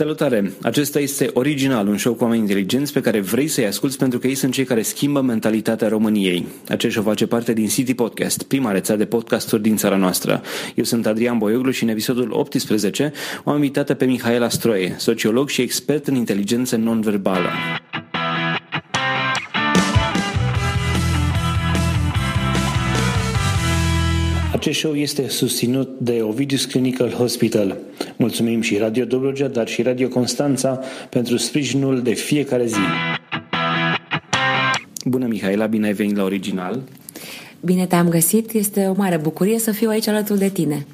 Salutare! Acesta este Original, un show cu oameni inteligenți pe care vrei să-i asculți pentru că ei sunt cei care schimbă mentalitatea României. Acest show face parte din City Podcast, prima rețea de podcasturi din țara noastră. Eu sunt Adrian Boioglu și în episodul 18 o am invitată pe Mihaela Stroie, sociolog și expert în inteligență non-verbală. Acest show este susținut de Ovidius Clinical Hospital. Mulțumim și Radio Dobrogea, dar și Radio Constanța pentru sprijinul de fiecare zi. Bună, Mihaela, bine ai venit la Original. Bine te-am găsit, este o mare bucurie să fiu aici alături de tine.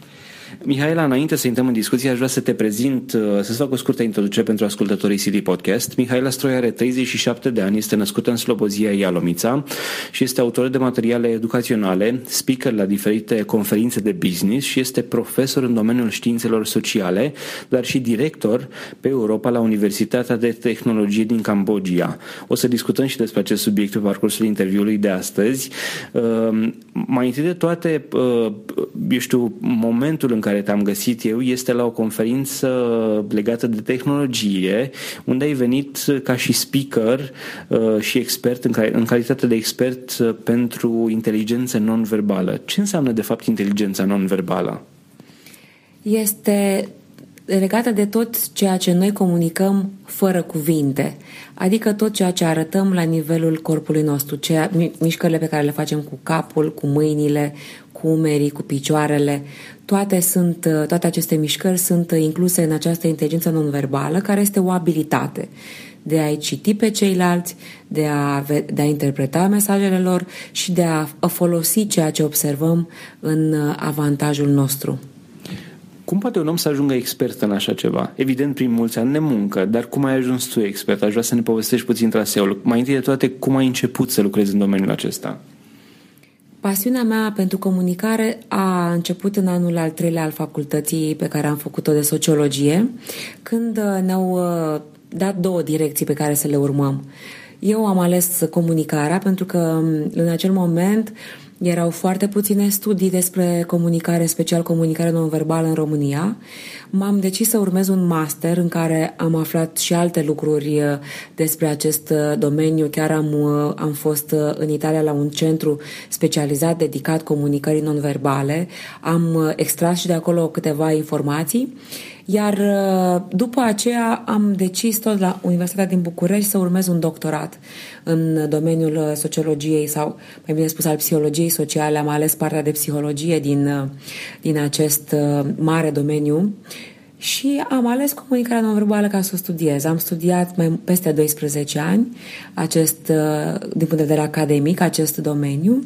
Mihaela, înainte să intrăm în discuție, aș vrea să te prezint, uh, să-ți fac o scurtă introducere pentru ascultătorii CD Podcast. Mihaela Stroi are 37 de ani, este născută în Slobozia Ialomița și este autor de materiale educaționale, speaker la diferite conferințe de business și este profesor în domeniul științelor sociale, dar și director pe Europa la Universitatea de Tehnologie din Cambodgia. O să discutăm și despre acest subiect pe parcursul interviului de astăzi. Uh, mai întâi de toate, uh, eu știu, momentul în care te-am găsit eu este la o conferință legată de tehnologie, unde ai venit ca și speaker uh, și expert, în, în calitate de expert uh, pentru inteligență non-verbală. Ce înseamnă, de fapt, inteligența non-verbală? Este legată de tot ceea ce noi comunicăm fără cuvinte, adică tot ceea ce arătăm la nivelul corpului nostru, ceea, mișcările pe care le facem cu capul, cu mâinile, cu umerii, cu picioarele, toate, sunt, toate aceste mișcări sunt incluse în această inteligență non-verbală, care este o abilitate de a-i citi pe ceilalți, de a, de a interpreta mesajele lor și de a folosi ceea ce observăm în avantajul nostru. Cum poate un om să ajungă expert în așa ceva? Evident, prin mulți ani de muncă, dar cum ai ajuns tu expert? Aș vrea să ne povestești puțin traseul. Mai întâi de toate, cum ai început să lucrezi în domeniul acesta? Pasiunea mea pentru comunicare a început în anul al treilea al facultății pe care am făcut-o de sociologie, când uh, ne-au uh, dat două direcții pe care să le urmăm. Eu am ales comunicarea pentru că um, în acel moment uh, erau foarte puține studii despre comunicare, în special comunicare non-verbală în România. M-am decis să urmez un master în care am aflat și alte lucruri uh, despre acest uh, domeniu. Chiar am, uh, am fost în Italia la un centru specializat dedicat comunicării non-verbale. Am extras și de acolo câteva informații iar uh, după aceea am decis tot la Universitatea din București să urmez un doctorat în domeniul uh, sociologiei sau, mai bine spus, al psihologiei sociale. Am ales partea de psihologie din, uh, din acest mare domeniu și am ales comunicarea non-verbală ca să o studiez. Am studiat mai peste 12 ani acest, din punct de vedere academic acest domeniu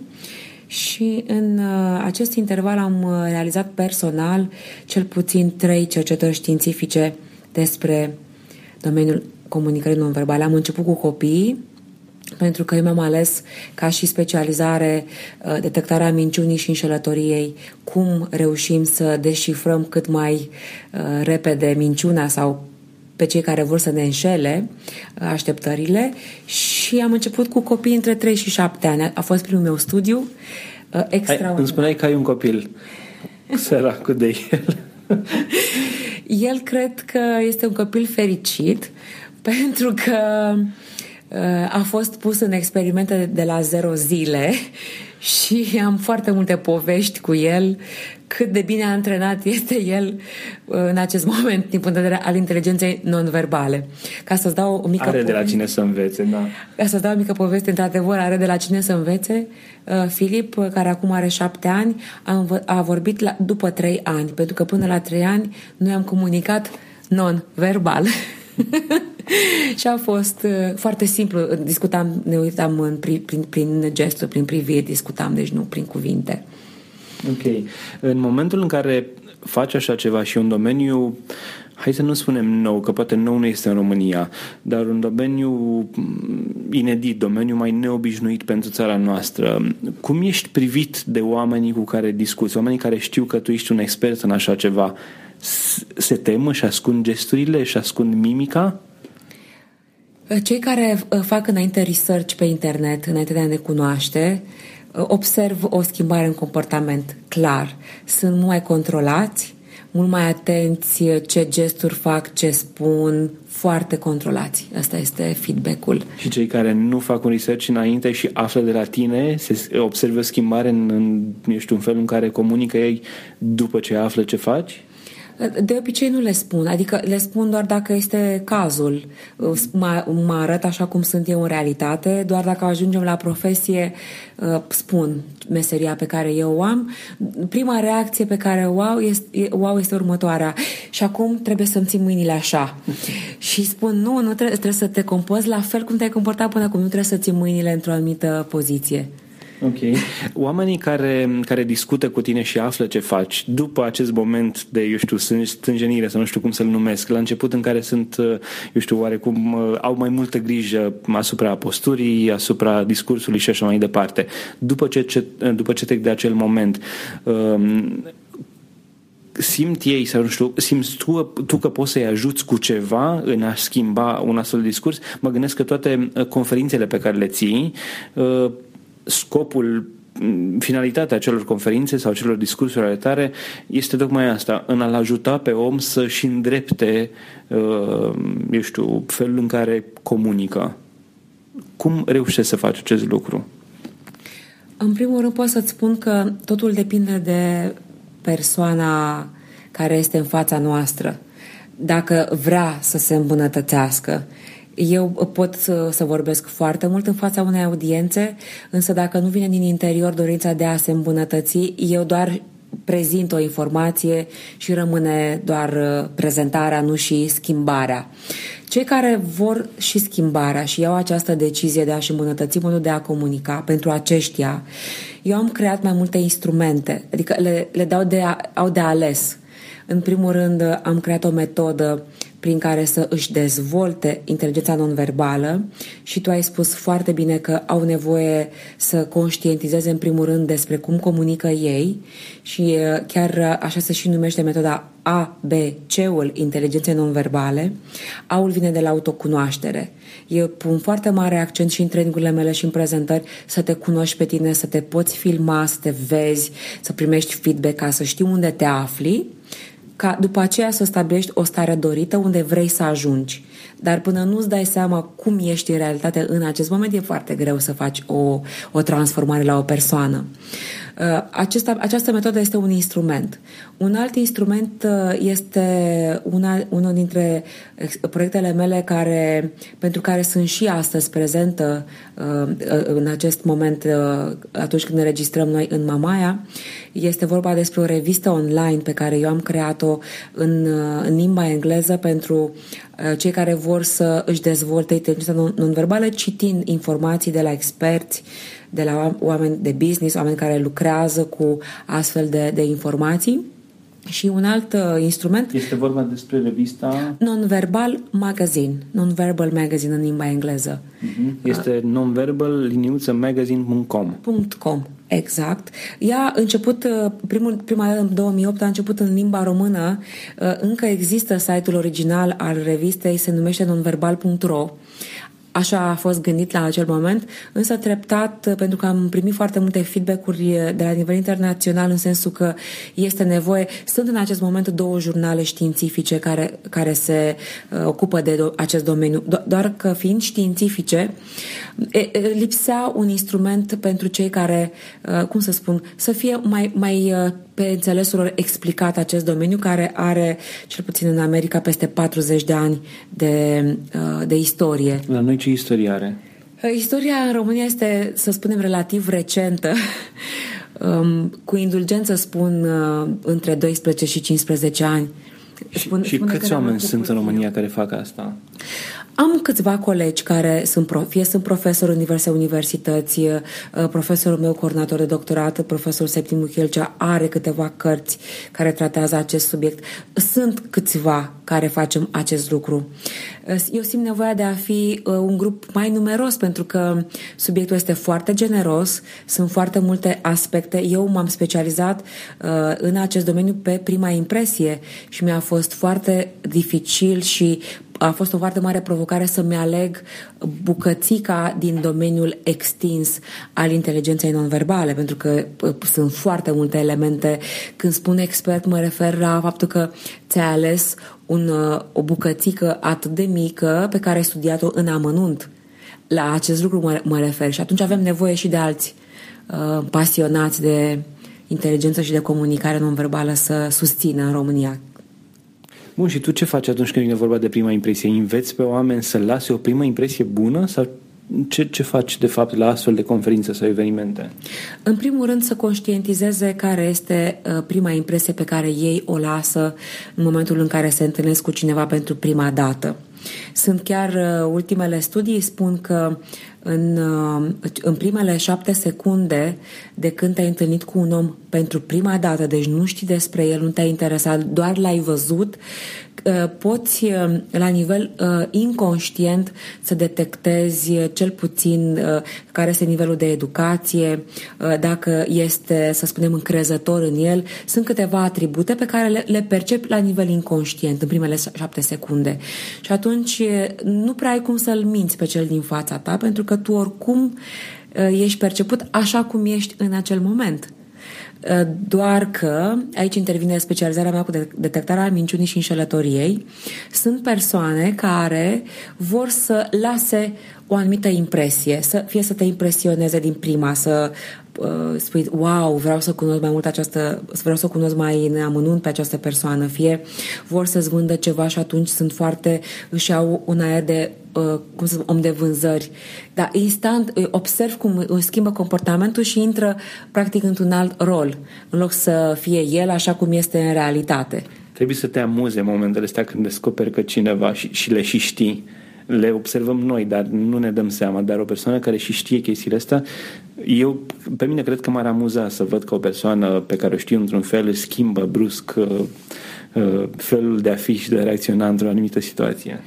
și în uh, acest interval am uh, realizat personal cel puțin trei cercetări științifice despre domeniul comunicării non-verbale. Am început cu copiii, pentru că eu mi-am ales ca și specializare uh, detectarea minciunii și înșelătoriei, cum reușim să deșifrăm cât mai repede minciuna sau pe cei care vor să ne înșele așteptările și am început cu copii între 3 și 7 ani. A fost primul meu studiu extraordinar. Îmi spuneai că ai un copil săracul de el. el cred că este un copil fericit pentru că a fost pus în experimente de la zero zile și am foarte multe povești cu el cât de bine antrenat este el uh, în acest moment din punct de vedere al inteligenței non-verbale. Ca să-ți dau o mică Are poveste, de la cine să învețe, da. Ca să-ți dau o mică poveste, într-adevăr, are de la cine să învețe. Uh, Filip, uh, care acum are șapte ani, a, a vorbit la, după trei ani, pentru că până la trei ani noi am comunicat non-verbal. și a fost uh, foarte simplu. Discutam, ne uitam în, prin, prin, prin gesturi, prin priviri, discutam, deci nu prin cuvinte. Ok. În momentul în care faci așa ceva și un domeniu hai să nu spunem nou, că poate nou nu este în România, dar un domeniu mm, inedit, domeniu mai neobișnuit pentru țara noastră. Cum ești privit de oamenii cu care discuți, oamenii care știu că tu ești un expert în așa ceva? Se temă și ascund gesturile și ascund mimica? Cei care uh, fac înainte research pe internet, înainte de a ne cunoaște, uh, observ o schimbare în comportament clar. Sunt mai controlați, mult mai atenți ce gesturi fac, ce spun, foarte controlați. Asta este feedback-ul. Și cei care nu fac un research înainte și află de la tine, se observă o schimbare în, în, eu știu, în felul în care comunică ei după ce află ce faci? De obicei nu le spun, adică le spun doar dacă este cazul. Mă, mă arăt așa cum sunt eu în realitate, doar dacă ajungem la profesie uh, spun meseria pe care eu o am. Prima reacție pe care o au este, o au este următoarea. Și acum trebuie să-mi țin mâinile așa. și spun, nu, nu trebuie, trebuie să te compozi la fel cum te-ai comportat până acum, nu trebuie să ții mâinile într-o anumită poziție. Ok. Oamenii care, care discută cu tine și află ce faci după acest moment de, eu știu, stânjenire, să nu știu cum să-l numesc, la început în care sunt, uh, eu știu, oarecum uh, au mai multă grijă asupra posturii, asupra discursului și așa mai departe. După ce, ce, după ce trec de acel moment, um, simt ei sau nu știu, simți tu, tu că poți să-i ajuți cu ceva în a schimba un astfel de discurs? Mă gândesc că toate uh, conferințele pe care le ții scopul finalitatea acelor conferințe sau acelor discursuri ale tare este tocmai asta, în a-l ajuta pe om să-și îndrepte, uh, eu știu, felul în care comunică. Cum reușești să faci acest lucru? În primul rând pot să-ți spun că totul depinde de persoana care este în fața noastră. Dacă vrea să se îmbunătățească, eu pot să, să vorbesc foarte mult în fața unei audiențe, însă dacă nu vine din interior dorința de a se îmbunătăți, eu doar prezint o informație și rămâne doar uh, prezentarea, nu și schimbarea. Cei care vor și schimbarea și iau această decizie de a-și îmbunătăți modul de a comunica pentru aceștia, eu am creat mai multe instrumente, adică le, le dau de, a, au de ales. În primul rând, am creat o metodă prin care să își dezvolte inteligența nonverbală și tu ai spus foarte bine că au nevoie să conștientizeze în primul rând despre cum comunică ei și chiar așa se și numește metoda A, B, C-ul inteligenței nonverbale. A-ul vine de la autocunoaștere. Eu pun foarte mare accent și în trainingurile mele și în prezentări să te cunoști pe tine, să te poți filma, să te vezi, să primești feedback ca să știi unde te afli ca după aceea să stabilești o stare dorită unde vrei să ajungi. Dar până nu-ți dai seama cum ești în realitate în acest moment, e foarte greu să faci o, o transformare la o persoană. Uh, acesta, această metodă este un instrument. Un alt instrument uh, este una, unul dintre proiectele mele care, pentru care sunt și astăzi prezentă uh, în acest moment atunci când ne registrăm noi în Mamaia. Este vorba despre o revistă online pe care eu am creat-o în, în limba engleză pentru cei care vor să își dezvolte inteligența non-verbală citind informații de la experți de la oameni de business, oameni care lucrează cu astfel de, de informații. Și un alt uh, instrument... Este vorba despre revista... Nonverbal Magazine. Nonverbal Magazine în limba engleză. Uh-huh. Este uh, nonverbal liniuță magazine.com .com, exact. Ea a început, uh, primul, prima dată în 2008 a început în limba română. Uh, încă există site-ul original al revistei, se numește nonverbal.ro Așa a fost gândit la acel moment, însă treptat, pentru că am primit foarte multe feedback-uri de la nivel internațional, în sensul că este nevoie. Sunt în acest moment două jurnale științifice care, care se uh, ocupă de do- acest domeniu. Do- doar că fiind științifice, e, e, lipsea un instrument pentru cei care, uh, cum să spun, să fie mai, mai uh, pe înțelesul lor explicat acest domeniu care are, cel puțin în America, peste 40 de ani de, uh, de istorie. La noi ce istorie are? Uh, istoria în România este, să spunem, relativ recentă. Um, cu indulgență spun uh, între 12 și 15 ani. Spun, și, și câți oameni sunt în România care fac asta? Am câțiva colegi care sunt, fie sunt profesori în diverse universități, uh, profesorul meu coordonator de doctorat, profesorul Septimu Chelcea, are câteva cărți care tratează acest subiect. Sunt câțiva care facem acest lucru. Uh, eu simt nevoia de a fi uh, un grup mai numeros pentru că subiectul este foarte generos, sunt foarte multe aspecte. Eu m-am specializat în acest domeniu pe prima impresie și mi-a fost foarte dificil și a fost o foarte mare provocare să-mi aleg bucățica din domeniul extins al inteligenței nonverbale, pentru că sunt foarte multe elemente. Când spun expert, mă refer la faptul că ți-ai ales un, o bucățică atât de mică pe care ai studiat-o în amănunt. La acest lucru mă, mă refer și atunci avem nevoie și de alți uh, pasionați de inteligență și de comunicare nonverbală să susțină în România Bun, și tu ce faci atunci când vine vorba de prima impresie? Înveți pe oameni să lase o primă impresie bună sau ce, ce faci, de fapt, la astfel de conferințe sau evenimente? În primul rând, să conștientizeze care este uh, prima impresie pe care ei o lasă în momentul în care se întâlnesc cu cineva pentru prima dată. Sunt chiar uh, ultimele studii spun că în, uh, în primele șapte secunde de când te-ai întâlnit cu un om pentru prima dată, deci nu știi despre el, nu te-ai interesat, doar l-ai văzut, uh, poți uh, la nivel inconștient să detectezi cel puțin care este nivelul de educație, dacă este, să spunem, încrezător în el. Sunt câteva atribute pe care le, le percepi la nivel inconștient în primele șapte secunde. Și atunci nu prea ai cum să-l minți pe cel din fața ta, pentru că tu oricum uh, ești perceput așa cum ești în acel moment. Uh, doar că aici intervine specializarea mea cu detectarea minciunii și înșelătoriei. Sunt persoane care vor să lase o anumită impresie, să fie să te impresioneze din prima, să uh, spui, wow, vreau să cunosc mai mult această, vreau să cunosc mai în amănunt pe această persoană, fie vor să-ți vândă ceva și atunci sunt foarte, își au un aer de Uh, cum să spun, om de vânzări, dar instant observ cum își schimbă comportamentul și intră practic într-un alt rol, în loc să fie el așa cum este în realitate. Trebuie să te amuze momentele astea când descoperi că cineva și, și le și știi, le observăm noi, dar nu ne dăm seama, dar o persoană care și știe chestiile astea, eu, pe mine cred că m-ar amuza să văd că o persoană pe care o știu într-un fel își schimbă brusc uh, uh, felul de a fi și de a reacționa într-o anumită situație.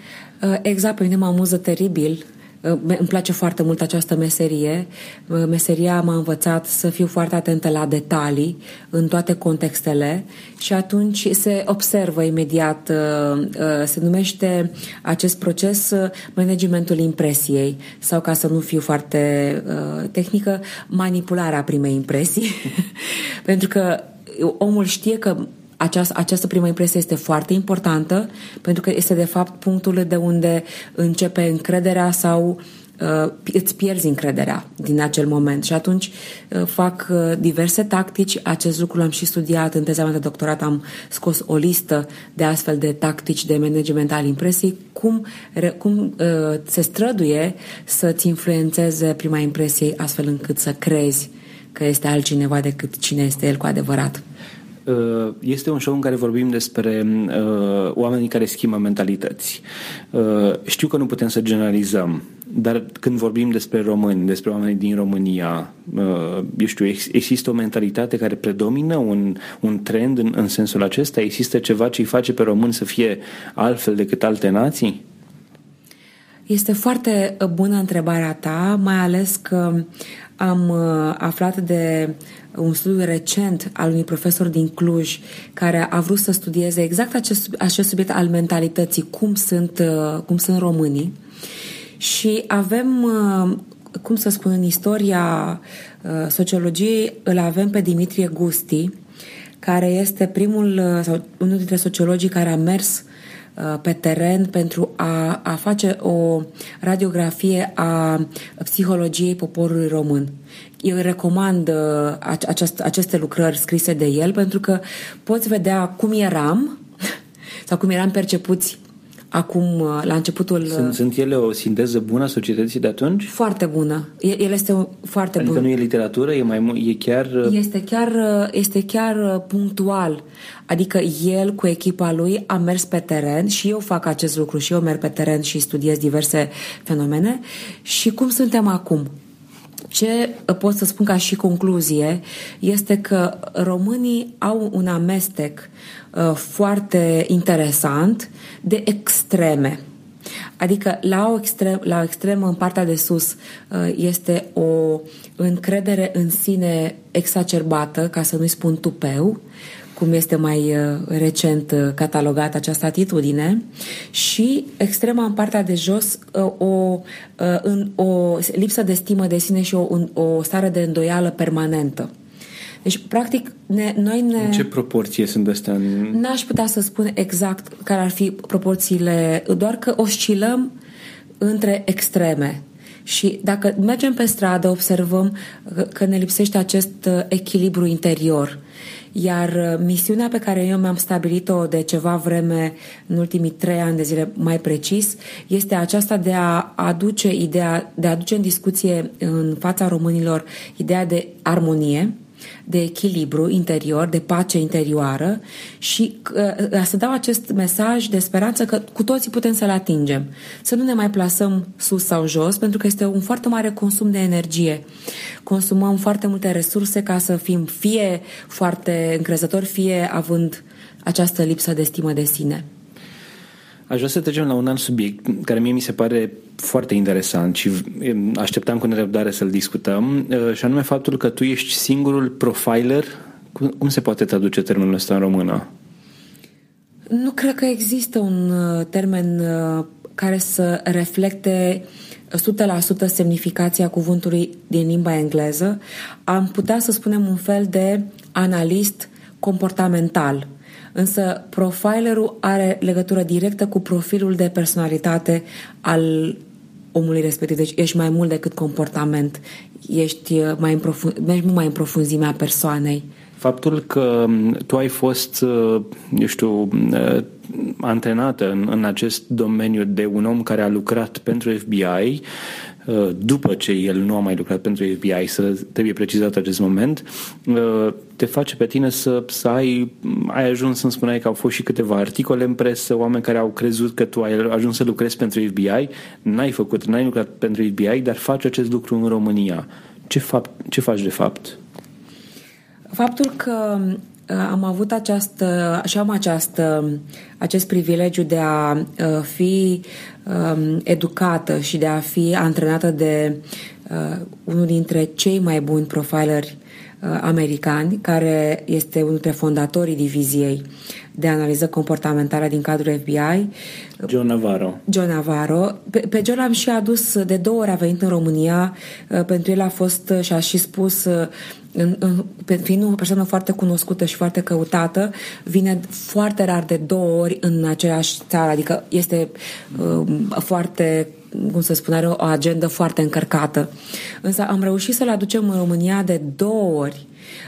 Uh, exact, pe mine mă amuză teribil. Uh, îmi place foarte mult această meserie. Uh, meseria m-a învățat să fiu foarte atentă la detalii în toate contextele și atunci se observă imediat, se numește acest proces managementul impresiei sau ca să nu fiu foarte tehnică, manipularea primei impresii. Pentru că omul știe că această, această primă impresie este foarte importantă pentru că este de fapt punctul de unde începe încrederea sau uh, îți pierzi încrederea din acel moment și atunci uh, fac uh, diverse tactici. Acest lucru l-am și studiat în teza mea de doctorat, am scos o listă de astfel de tactici de management al impresii, cum, cum uh, se străduie să-ți influențeze prima impresie astfel încât să crezi că este altcineva decât cine este el cu adevărat. Uh, este un show în care vorbim despre uh, oamenii care schimbă mentalități. Uh, știu că nu putem să generalizăm, dar când vorbim despre români, despre oamenii din România, eu știu, există o mentalitate care predomină, un, un trend în, în sensul acesta? Există ceva ce îi face pe români să fie altfel decât alte nații? Este foarte bună întrebarea ta, mai ales că am aflat de un studiu recent al unui profesor din Cluj care a vrut să studieze exact acest, acest subiect al mentalității, cum sunt, uh, cum sunt românii. Și avem, uh, cum să spun, în istoria uh, sociologiei, îl avem pe Dimitrie Gusti, care este primul sau unul dintre sociologii care a mers pe teren pentru a, a face o radiografie a psihologiei poporului român. Eu recomand uh, aceast, aceste lucrări scrise de el pentru că poți vedea cum eram sau cum eram percepuți acum, uh, la începutul... Sunt, uh, sunt ele o sinteză bună a societății de atunci? Foarte bună. El este foarte adică bun. nu e literatură, e, mai, e chiar... Este chiar... Este chiar punctual. Adică el cu echipa lui a mers pe teren și eu fac acest lucru și eu merg pe teren și studiez diverse fenomene și cum suntem acum. Ce pot să spun ca și concluzie este că românii au un amestec uh, foarte interesant de extreme. Adică la o, extrem, la o extremă în partea de sus uh, este o încredere în sine exacerbată, ca să nu-i spun tupeu, cum este mai uh, recent uh, catalogată această atitudine, și extrema în partea de jos, uh, o, o lipsă de stimă de sine și o, o stare de îndoială permanentă. Deci, practic, ne, noi ne... În ce proporție sunt astea? N-aș putea să spun exact care ar fi proporțiile, doar că oscilăm între extreme. Și dacă mergem pe stradă, observăm că ne lipsește acest echilibru interior. Iar uh, misiunea pe care eu mi-am stabilit-o de ceva vreme, în ultimii trei ani de zile mai precis, este aceasta de a aduce ideea, de a aduce în discuție în fața românilor ideea de armonie, de echilibru interior, de pace interioară și uh, să dau acest mesaj de speranță că cu toții putem să-l atingem. Să nu ne mai plasăm sus sau jos, pentru că este un foarte mare consum de energie. Consumăm foarte multe resurse ca să fim fie foarte încrezători, fie având această lipsă de stimă de sine. Aș vrea să trecem la un alt subiect care mie mi se pare foarte interesant și așteptam cu nerăbdare să-l discutăm și anume faptul că tu ești singurul profiler. Cum se poate traduce termenul ăsta în română? Nu cred că există un termen care să reflecte 100% semnificația cuvântului din limba engleză. Am putea să spunem un fel de analist comportamental – Însă profilerul are legătură directă cu profilul de personalitate al omului respectiv. Deci ești mai mult decât comportament. Ești uh, mai în, profund, mergi mai în profunzimea persoanei. Faptul că um, tu ai fost, uh, eu știu, uh, antrenată în, în acest domeniu de un om care a lucrat pentru FBI Uh, după ce el nu a mai lucrat pentru FBI, să trebuie precizat acest moment, uh, te face pe tine să, să ai, ai ajuns să-mi spuneai că au fost și câteva articole în presă, oameni care au crezut că tu ai ajuns să lucrezi pentru FBI, n-ai făcut, n-ai lucrat pentru FBI, dar faci acest lucru în România. Ce, fapt, ce faci de fapt? Faptul că uh, am avut această, și am această, acest privilegiu de a fi um, educată și de a fi antrenată de uh, unul dintre cei mai buni profileri uh, americani, care este unul dintre fondatorii diviziei de analiză comportamentală din cadrul FBI. John Navarro. John Navarro. Pe, pe John am și adus de două ori a venit în România. Uh, pentru el a fost uh, și a și spus uh, în, în, fiind o persoană foarte cunoscută și foarte căutată, vine foarte rar de două ori în aceeași țară, adică este uh, foarte cum să spun, are o agendă foarte încărcată. Însă am reușit să-l aducem în România de două ori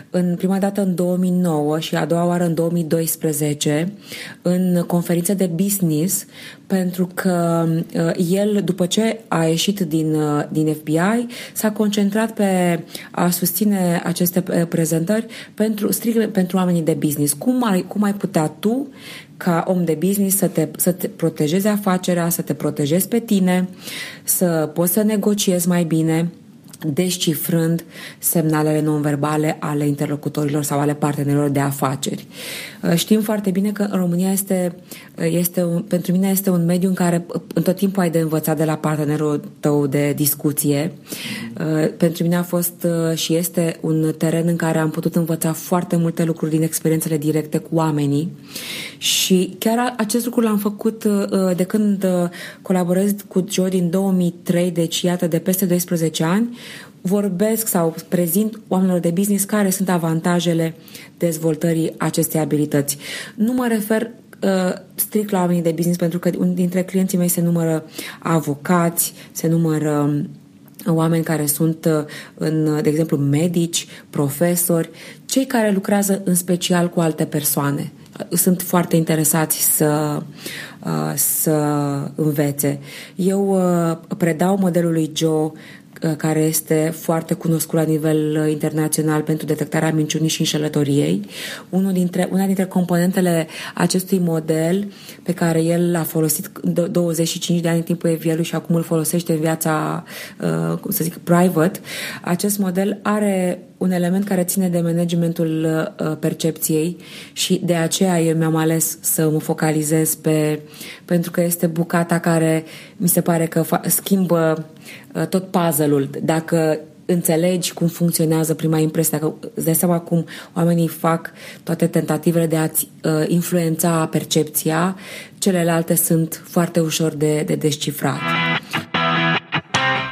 în prima dată în 2009 și a doua oară în 2012 în conferințe de business pentru că uh, el, după ce a ieșit din, uh, din FBI, s-a concentrat pe a susține aceste uh, prezentări pentru, strict pentru oamenii de business. Cum ai, cum ai putea tu ca om de business să te, să te protejezi afacerea, să te protejezi pe tine, să poți să negociezi mai bine, descifrând semnalele non-verbale ale interlocutorilor sau ale partenerilor de afaceri. Uh, știm foarte bine că în România este, uh, este un, pentru mine este un mediu în care uh, în tot timpul ai de învățat de la partenerul tău de discuție. Pentru mine a fost și este un teren în care am putut învăța foarte multe lucruri din experiențele directe cu oamenii și chiar acest lucru l-am făcut de când colaborez cu Joe din 2003, deci iată de peste 12 ani, vorbesc sau prezint oamenilor de business care sunt avantajele dezvoltării acestei abilități. Nu mă refer uh, strict la oamenii de business pentru că un dintre clienții mei se numără avocați, se numără um, oameni care sunt, uh, în, de exemplu, medici, profesori, cei care lucrează în special cu alte persoane. Sunt foarte interesați să, uh, să învețe. Eu uh, predau modelului Joe Uh, care este foarte cunoscut la nivel uh, internațional pentru detectarea minciunii și înșelătoriei. Unul dintre, una dintre componentele acestui model pe care el l-a folosit 25 de ani în timpul evierului și acum îl folosește în viața, uh, cum să zic, private, acest model are un element care ține de managementul uh, percepției și de aceea eu mi-am ales să mă focalizez pe pentru că este bucata care mi se pare că fa- schimbă uh, tot puzzle-ul. Dacă înțelegi cum funcționează prima impresie, dacă îți dai seama cum oamenii fac toate tentativele de a-ți uh, influența percepția, celelalte sunt foarte ușor de, de descifrat.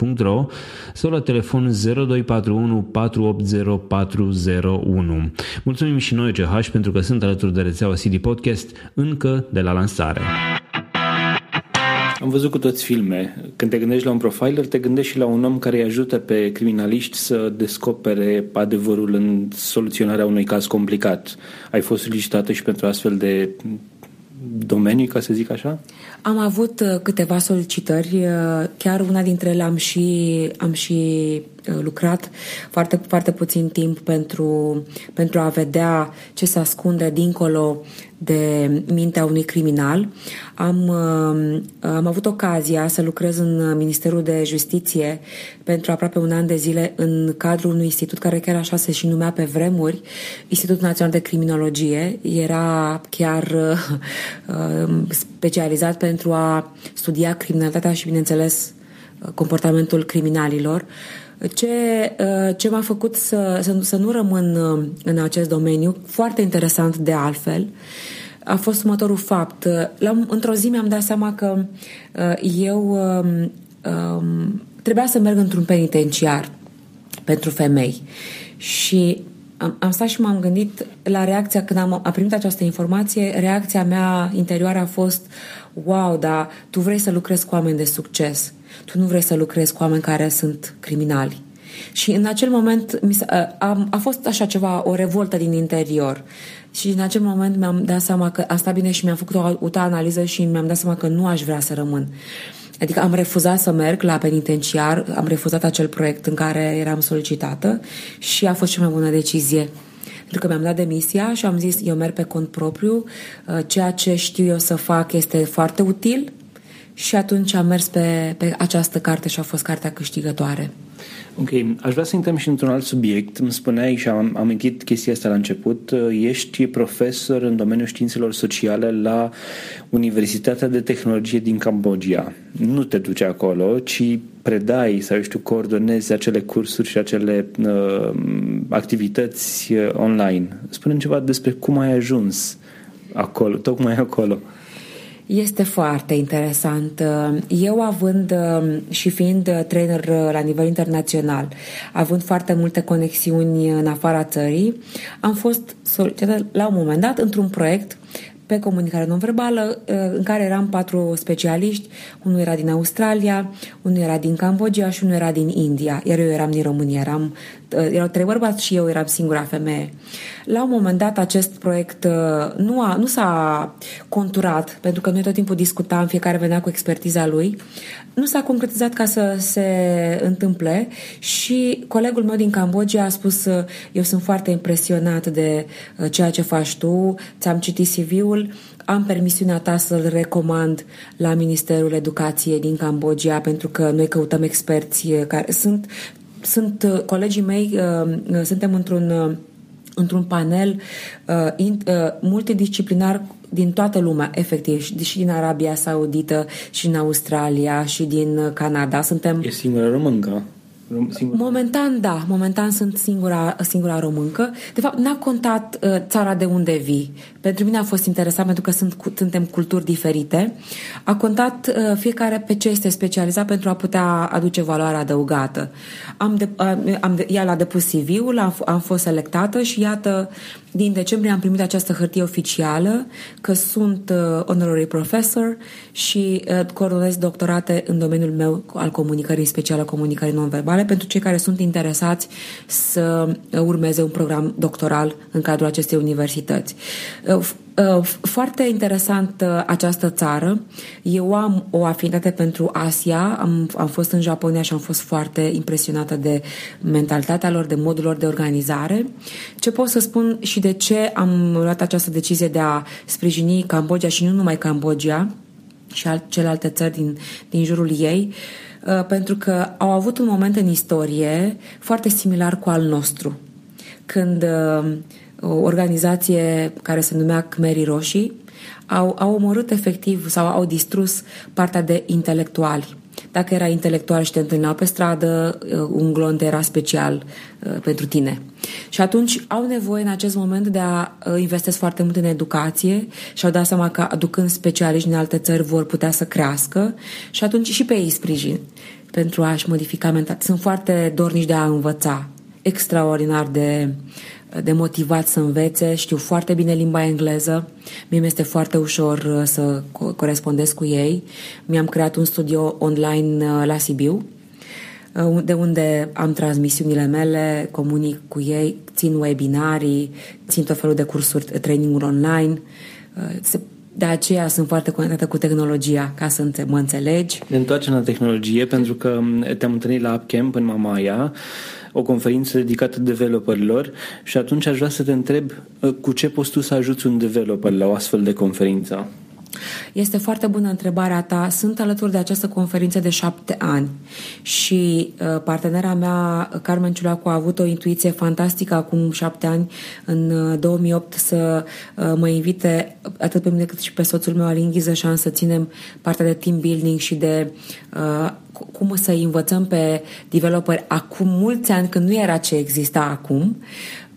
www.ch.ro sau la telefon 0241 480 401. Mulțumim și noi CH pentru că sunt alături de rețeaua CD Podcast încă de la lansare. Am văzut cu toți filme. Când te gândești la un profiler, te gândești și la un om care îi ajută pe criminaliști să descopere adevărul în soluționarea unui caz complicat. Ai fost solicitată și pentru astfel de domenii, ca să zic așa? Am avut uh, câteva solicitări, uh, chiar una dintre ele am și, am și uh, lucrat foarte, foarte puțin timp pentru, pentru a vedea ce se ascunde dincolo de mintea unui criminal. Am, am avut ocazia să lucrez în Ministerul de Justiție pentru aproape un an de zile în cadrul unui institut care chiar așa se și numea pe vremuri, Institutul Național de Criminologie. Era chiar specializat pentru a studia criminalitatea și, bineînțeles, comportamentul criminalilor. Ce, ce m-a făcut să, să, să nu rămân în acest domeniu, foarte interesant de altfel, a fost următorul fapt. La, într-o zi mi-am dat seama că eu um, um, trebuia să merg într-un penitenciar pentru femei. Și am, am stat și m-am gândit la reacția când am, am primit această informație, reacția mea interioară a fost wow, dar tu vrei să lucrezi cu oameni de succes. Tu nu vrei să lucrezi cu oameni care sunt criminali. Și în acel moment mi a, a, a fost așa ceva, o revoltă din interior. Și în acel moment mi-am dat seama că asta bine și mi-am făcut o analiză și mi-am dat seama că nu aș vrea să rămân. Adică am refuzat să merg la penitenciar, am refuzat acel proiect în care eram solicitată și a fost cea mai bună decizie. Pentru că mi-am dat demisia și am zis eu merg pe cont propriu, uh, ceea ce știu eu să fac este foarte util și atunci am mers pe, pe această carte și a fost cartea câștigătoare. Ok, aș vrea să intrăm și într-un alt subiect. Îmi spuneai și am amintit chestia asta la început. Ești profesor în domeniul științelor sociale la Universitatea de Tehnologie din Cambodgia. Nu te duci acolo, ci predai sau, știu, coordonezi acele cursuri și acele uh, activități uh, online. spune ceva despre cum ai ajuns acolo, tocmai acolo. Este foarte interesant. Eu având și fiind trainer la nivel internațional, având foarte multe conexiuni în afara țării, am fost solicitată la un moment dat într-un proiect pe comunicare non-verbală, în care eram patru specialiști, unul era din Australia, unul era din Cambodgia și unul era din India, iar eu eram din România, eram erau trei bărbați și eu eram singura femeie. La un moment dat acest proiect nu, a, nu s-a conturat, pentru că noi tot timpul discutam, fiecare venea cu expertiza lui, nu s-a concretizat ca să se întâmple și colegul meu din Cambodgia a spus eu sunt foarte impresionat de ceea ce faci tu, ți-am citit CV-ul, am permisiunea ta să-l recomand la Ministerul Educației din Cambodgia pentru că noi căutăm experți care sunt, sunt uh, colegii mei, uh, uh, suntem într-un într-un panel uh, in, uh, multidisciplinar din toată lumea, efectiv, și din Arabia Saudită, și din Australia, și din Canada. Suntem... E singura româncă. Singur. Momentan, da. Momentan sunt singura, singura româncă. De fapt, n-a contat uh, țara de unde vii. Pentru mine a fost interesant pentru că sunt, suntem culturi diferite. A contat uh, fiecare pe ce este specializat pentru a putea aduce valoare adăugată. Am de, uh, am de, ea l-a depus CV-ul, am, am fost selectată și iată, din decembrie am primit această hârtie oficială că sunt uh, honorary professor și uh, coordonez doctorate în domeniul meu al comunicării, specială comunicării non-verbale, pentru cei care sunt interesați să urmeze un program doctoral în cadrul acestei universități. Uh, Uh, foarte interesant uh, această țară. Eu am o afinitate pentru Asia, am, am fost în Japonia și am fost foarte impresionată de mentalitatea lor, de modul lor de organizare. Ce pot să spun și de ce am luat această decizie de a sprijini Cambodgia și nu numai Cambodgia și alt, celelalte țări din, din jurul ei, uh, pentru că au avut un moment în istorie foarte similar cu al nostru. Când o organizație care se numea Khmerii Roșii, au, au omorât efectiv sau au distrus partea de intelectuali. Dacă era intelectual și te întâlneau pe stradă, uh, un glonț era special uh, pentru tine. Și atunci au nevoie în acest moment de a uh, investesc foarte mult în educație și au dat seama că aducând specialiști din alte țări vor putea să crească și atunci și pe ei sprijin pentru a-și modifica mentalitatea. Sunt foarte dornici de a învăța, extraordinar de de motivat să învețe, știu foarte bine limba engleză, mie mi-este foarte ușor uh, să corespondez cu ei. Mi-am creat un studio online uh, la Sibiu, uh, de unde am transmisiunile mele, comunic cu ei, țin webinarii, țin tot felul de cursuri, traininguri online. De aceea sunt foarte conectată cu tehnologia, ca să mă înțelegi. Ne întoarcem la tehnologie, pentru că mm, te-am întâlnit la UpCamp în Mamaia o conferință dedicată developerilor și atunci aș vrea să te întreb uh, cu ce poți tu să ajuți un developer la o astfel de conferință? Este foarte bună întrebarea ta. Sunt alături de această conferință de șapte ani și uh, partenera mea, Carmen Ciulacu, a avut o intuiție fantastică acum șapte ani, în uh, 2008, să uh, mă invite atât pe mine cât și pe soțul meu, Alin Ghizășan, să ținem partea de team building și de uh, cum să învățăm pe developeri acum mulți ani, când nu era ce exista acum,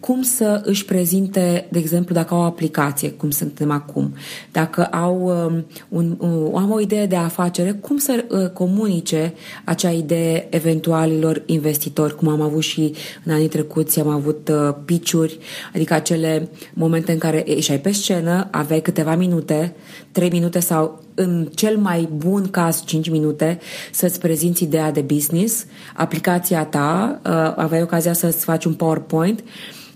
cum să își prezinte, de exemplu, dacă au o aplicație, cum suntem acum, dacă au, um, un, un, am o idee de afacere, cum să uh, comunice acea idee eventualilor investitori, cum am avut și în anii trecuți, am avut uh, piciuri, adică acele momente în care ieșai pe scenă, aveai câteva minute, trei minute sau în cel mai bun caz 5 minute să-ți prezinți ideea de business, aplicația ta, uh, aveai ocazia să-ți faci un PowerPoint uh,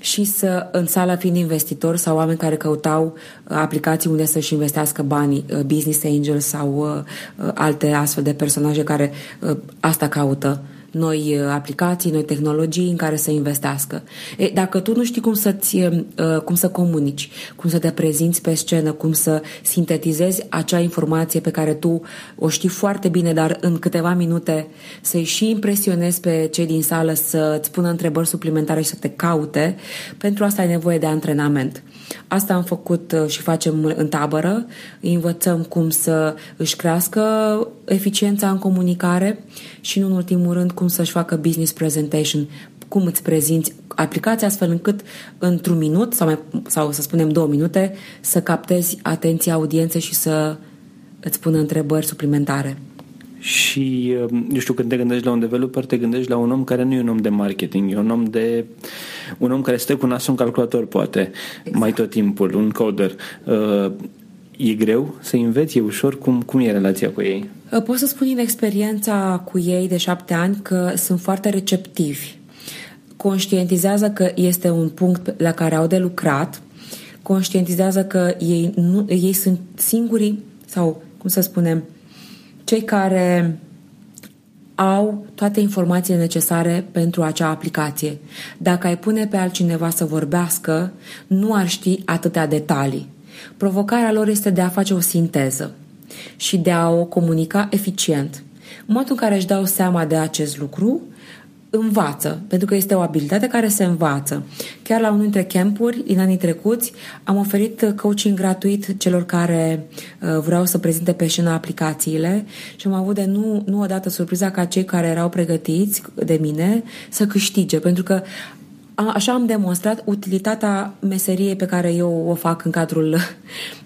și să, în sală fiind investitori sau oameni care căutau uh, aplicații unde să-și investească banii, uh, business angels sau uh, alte astfel de personaje care asta caută noi uh, aplicații, noi tehnologii în care să investească. E, dacă tu nu știi cum, să-ți, uh, cum să comunici, cum să te prezinți pe scenă, cum să sintetizezi acea informație pe care tu o știi foarte bine, dar în câteva minute să-i și impresionezi pe cei din sală să-ți pună întrebări suplimentare și să te caute, pentru asta ai nevoie de antrenament. Asta am făcut uh, și facem în tabără. învățăm cum să își crească eficiența în comunicare și, nu în ultimul rând, cum să-și facă business presentation, cum îți prezinți aplicația astfel încât într-un minut sau, mai, sau să spunem două minute să captezi atenția audienței și să îți pună întrebări suplimentare. Și, eu uh, știu, când te gândești la un developer, te gândești la un om care nu e un om de marketing, e un om de un om care stă cu nasul în calculator, poate, exact. mai tot timpul, un coder. Uh, e greu să înveți? E ușor? Cum, cum e relația cu ei? Uh, pot să spun din experiența cu ei de șapte ani că sunt foarte receptivi conștientizează că este un punct la care au de lucrat, conștientizează că ei, nu, ei sunt singurii sau, cum să spunem, cei care au toate informațiile necesare pentru acea aplicație. Dacă ai pune pe altcineva să vorbească, nu ar ști atâtea detalii. Provocarea lor este de a face o sinteză și de a o comunica eficient. În momentul în care își dau seama de acest lucru, învață, pentru că este o abilitate care se învață. Chiar la unul dintre campuri din anii trecuți am oferit coaching gratuit celor care uh, vreau să prezinte pe scenă aplicațiile și am avut de nu, nu odată surpriza ca cei care erau pregătiți de mine să câștige, pentru că așa am demonstrat utilitatea meseriei pe care eu o fac în cadrul,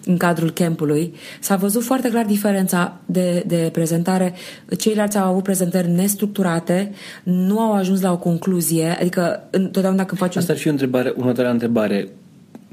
în cadrul campului. S-a văzut foarte clar diferența de, de prezentare. Ceilalți au avut prezentări nestructurate, nu au ajuns la o concluzie, adică întotdeauna când faci... Asta ar fi o întrebare, următoarea întrebare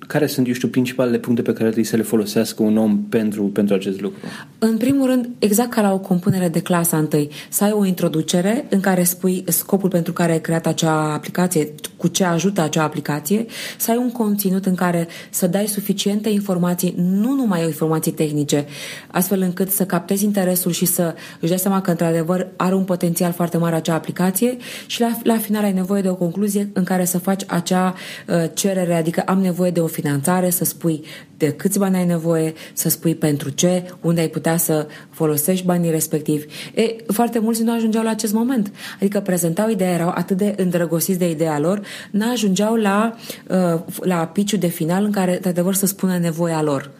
care sunt, eu știu, principalele puncte pe care trebuie să le folosească un om pentru, pentru acest lucru? În primul rând, exact ca la o compunere de clasa întâi, să ai o introducere în care spui scopul pentru care ai creat acea aplicație, cu ce ajută acea aplicație, să ai un conținut în care să dai suficiente informații, nu numai informații tehnice, astfel încât să captezi interesul și să își dai seama că, într-adevăr, are un potențial foarte mare acea aplicație și la, la final ai nevoie de o concluzie în care să faci acea uh, cerere, adică am nevoie de o finanțare, să spui de câți bani ai nevoie, să spui pentru ce, unde ai putea să folosești banii respectivi. E, foarte mulți nu ajungeau la acest moment. Adică prezentau ideea, erau atât de îndrăgostiți de ideea lor, nu ajungeau la, uh, la piciul de final în care, de adevăr, să spună nevoia lor.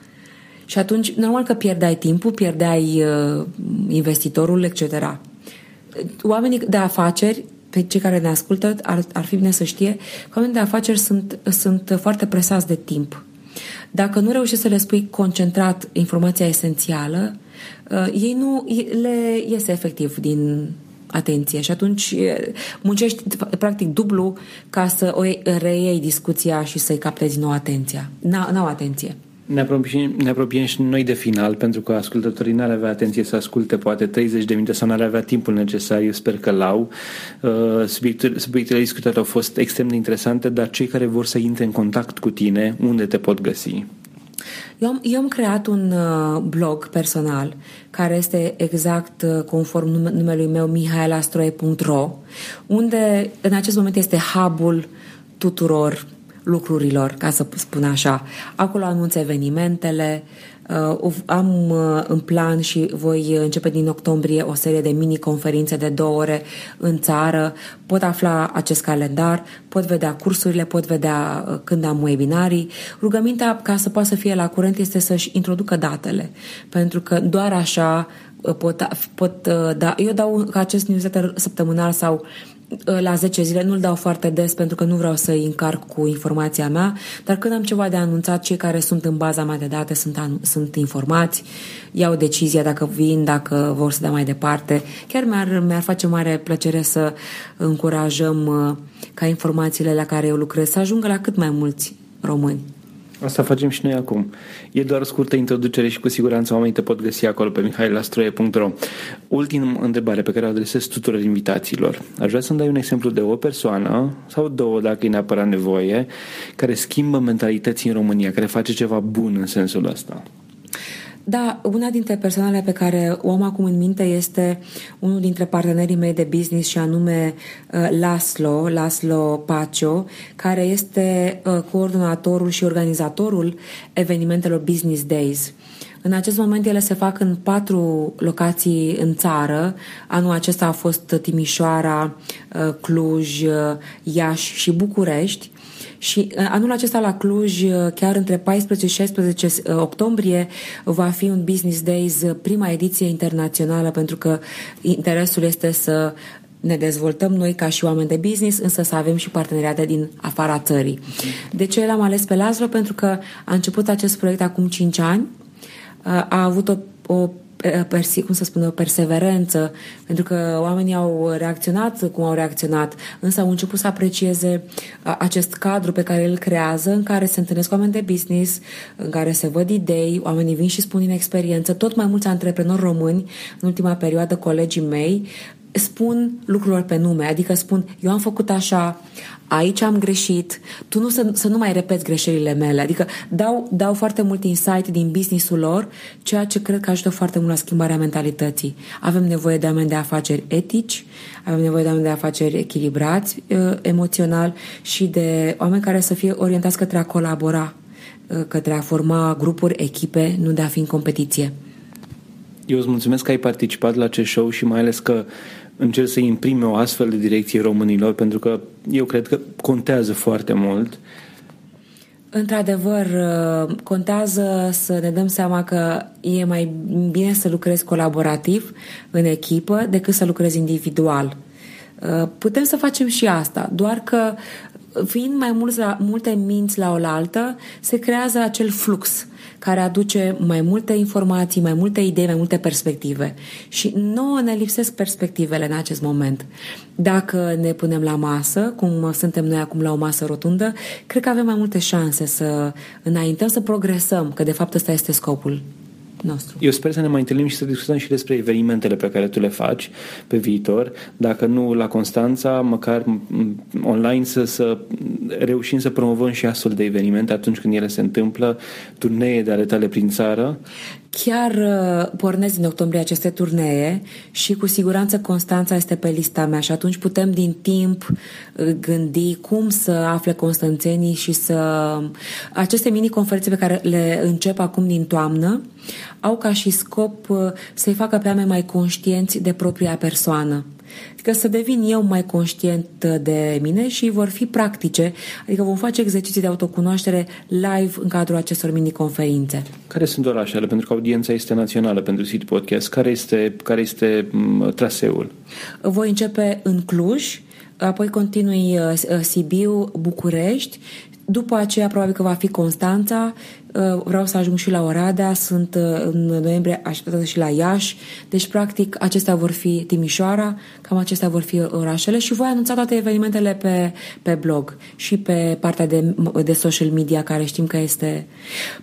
Și atunci, normal că pierdeai timpul, pierdeai uh, investitorul, etc. Oamenii de afaceri pe cei care ne ascultă, ar, ar fi bine să știe că oamenii de afaceri sunt, sunt foarte presați de timp. Dacă nu reușești să le spui concentrat informația esențială, uh, ei nu le iese efectiv din atenție și atunci muncești practic dublu ca să o reiei discuția și să-i captezi nouă atenția. N-au atenție. Ne apropiem, ne apropiem și noi de final, pentru că ascultătorii n-ar avea atenție să asculte poate 30 de minute sau n-ar avea timpul necesar, eu sper că l-au. Uh, subiectele, subiectele discutate au fost extrem de interesante, dar cei care vor să intre în contact cu tine, unde te pot găsi? Eu am, eu am creat un uh, blog personal care este exact uh, conform numelui meu mihailastroie.ro unde în acest moment este hubul tuturor lucrurilor, ca să spun așa. Acolo anunț evenimentele, uh, am uh, în plan și voi începe din octombrie o serie de mini-conferințe de două ore în țară. Pot afla acest calendar, pot vedea cursurile, pot vedea uh, când am webinarii. Rugămintea ca să poată să fie la curent este să-și introducă datele, pentru că doar așa pot, pot da. Eu dau acest newsletter săptămânal sau la 10 zile, nu-l dau foarte des pentru că nu vreau să-i încarc cu informația mea, dar când am ceva de anunțat, cei care sunt în baza mea de date sunt, sunt informați, iau decizia dacă vin, dacă vor să dea mai departe. Chiar mi-ar, mi-ar face mare plăcere să încurajăm uh, ca informațiile la care eu lucrez să ajungă la cât mai mulți români. Asta facem și noi acum. E doar o scurtă introducere și cu siguranță oamenii te pot găsi acolo pe mihailastroie.ro Ultima întrebare pe care o adresez tuturor invitațiilor. Aș vrea să-mi dai un exemplu de o persoană sau două, dacă e neapărat nevoie, care schimbă mentalității în România, care face ceva bun în sensul ăsta. Da, una dintre persoanele pe care o am acum în minte este unul dintre partenerii mei de business și anume uh, Laslo, Laslo Pacio, care este uh, coordonatorul și organizatorul evenimentelor Business Days. În acest moment ele se fac în patru locații în țară. Anul acesta a fost Timișoara, uh, Cluj, Iași și București și uh, anul acesta la Cluj, uh, chiar între 14 și 16 uh, octombrie, va fi un Business Days, prima ediție internațională, pentru că interesul este să ne dezvoltăm noi ca și oameni de business, însă să avem și parteneriate din afara țării. De ce l-am ales pe Lazlo? Pentru că a început acest proiect acum 5 ani, a avut o, o persi, cum să spun, o perseverență, pentru că oamenii au reacționat cum au reacționat, însă au început să aprecieze acest cadru pe care îl creează, în care se întâlnesc oameni de business, în care se văd idei, oamenii vin și spun din experiență, tot mai mulți antreprenori români, în ultima perioadă, colegii mei, spun lucrurilor pe nume, adică spun eu am făcut așa, aici am greșit, tu nu să, să nu mai repeți greșelile mele, adică dau, dau foarte mult insight din businessul lor, ceea ce cred că ajută foarte mult la schimbarea mentalității. Avem nevoie de oameni de afaceri etici, avem nevoie de oameni de afaceri echilibrați uh, emoțional și de oameni care să fie orientați către a colabora, uh, către a forma grupuri, echipe, nu de a fi în competiție. Eu îți mulțumesc că ai participat la acest show și mai ales că încerc să imprime o astfel de direcție românilor, pentru că eu cred că contează foarte mult. Într-adevăr, contează să ne dăm seama că e mai bine să lucrezi colaborativ în echipă decât să lucrezi individual. Putem să facem și asta, doar că fiind mai mulți la, multe minți la oaltă, se creează acel flux care aduce mai multe informații, mai multe idei, mai multe perspective. Și nouă ne lipsesc perspectivele în acest moment. Dacă ne punem la masă, cum suntem noi acum la o masă rotundă, cred că avem mai multe șanse să înaintăm, să progresăm, că de fapt ăsta este scopul nostru. Eu sper să ne mai întâlnim și să discutăm și despre evenimentele pe care tu le faci pe viitor, dacă nu la Constanța, măcar online să, să reușim să promovăm și astfel de evenimente atunci când ele se întâmplă, turnee de ale tale prin țară. Chiar uh, pornesc din octombrie aceste turnee și cu siguranță Constanța este pe lista mea și atunci putem din timp uh, gândi cum să afle constanțenii și să... Aceste mini-conferințe pe care le încep acum din toamnă au ca și scop uh, să-i facă pe oameni mai conștienți de propria persoană. Adică să devin eu mai conștient de mine și vor fi practice, adică vom face exerciții de autocunoaștere live în cadrul acestor mini-conferințe. Care sunt orașele? Pentru că audiența este națională pentru City Podcast. Care este, care este traseul? Voi începe în Cluj, apoi continui uh, Sibiu, București, după aceea probabil că va fi Constanța Uh, vreau să ajung și la Oradea, sunt uh, în noiembrie așteptată și la Iași, deci practic acestea vor fi Timișoara, cam acestea vor fi orașele și voi anunța toate evenimentele pe, pe blog și pe partea de, de social media care știm că este.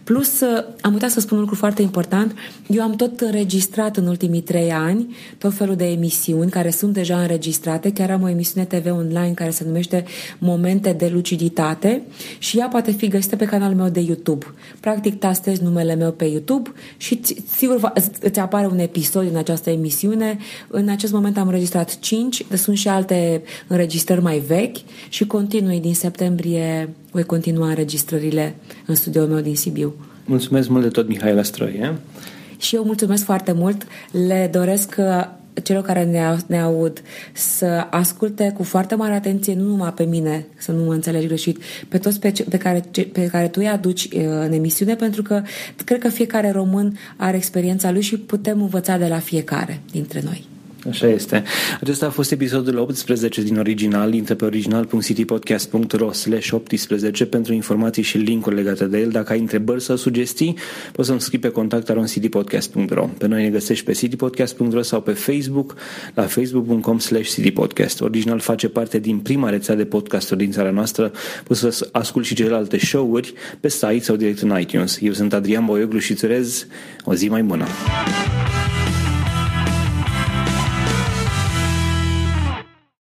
Plus, uh, am uitat să spun un lucru foarte important, eu am tot înregistrat în ultimii trei ani tot felul de emisiuni care sunt deja înregistrate, chiar am o emisiune TV online care se numește Momente de luciditate și ea poate fi găsită pe canalul meu de YouTube practic tastezi numele meu pe YouTube și sigur îți apare un episod în această emisiune. În acest moment am înregistrat 5, dar sunt și alte înregistrări mai vechi și continui din septembrie voi continua înregistrările în studioul meu din Sibiu. Mulțumesc mult de tot, Mihaela Stroie. Și eu mulțumesc foarte mult. Le doresc celor care ne, ne aud să asculte cu foarte mare atenție, nu numai pe mine, să nu mă înțelegi greșit, pe toți pe, pe, care, pe care tu îi aduci uh, în emisiune, pentru că cred că fiecare român are experiența lui și putem învăța de la fiecare dintre noi. Așa este. Acesta a fost episodul 18 din original. Intră pe original.citypodcast.ro slash 18 pentru informații și linkuri legate de el. Dacă ai întrebări sau sugestii, poți să-mi scrii pe contact citypodcast.ro Pe noi ne găsești pe citypodcast.ro sau pe Facebook la facebook.com slash citypodcast. Original face parte din prima rețea de podcasturi din țara noastră. Poți să asculti și celelalte show-uri pe site sau direct în iTunes. Eu sunt Adrian Boioglu și îți urez o zi mai bună.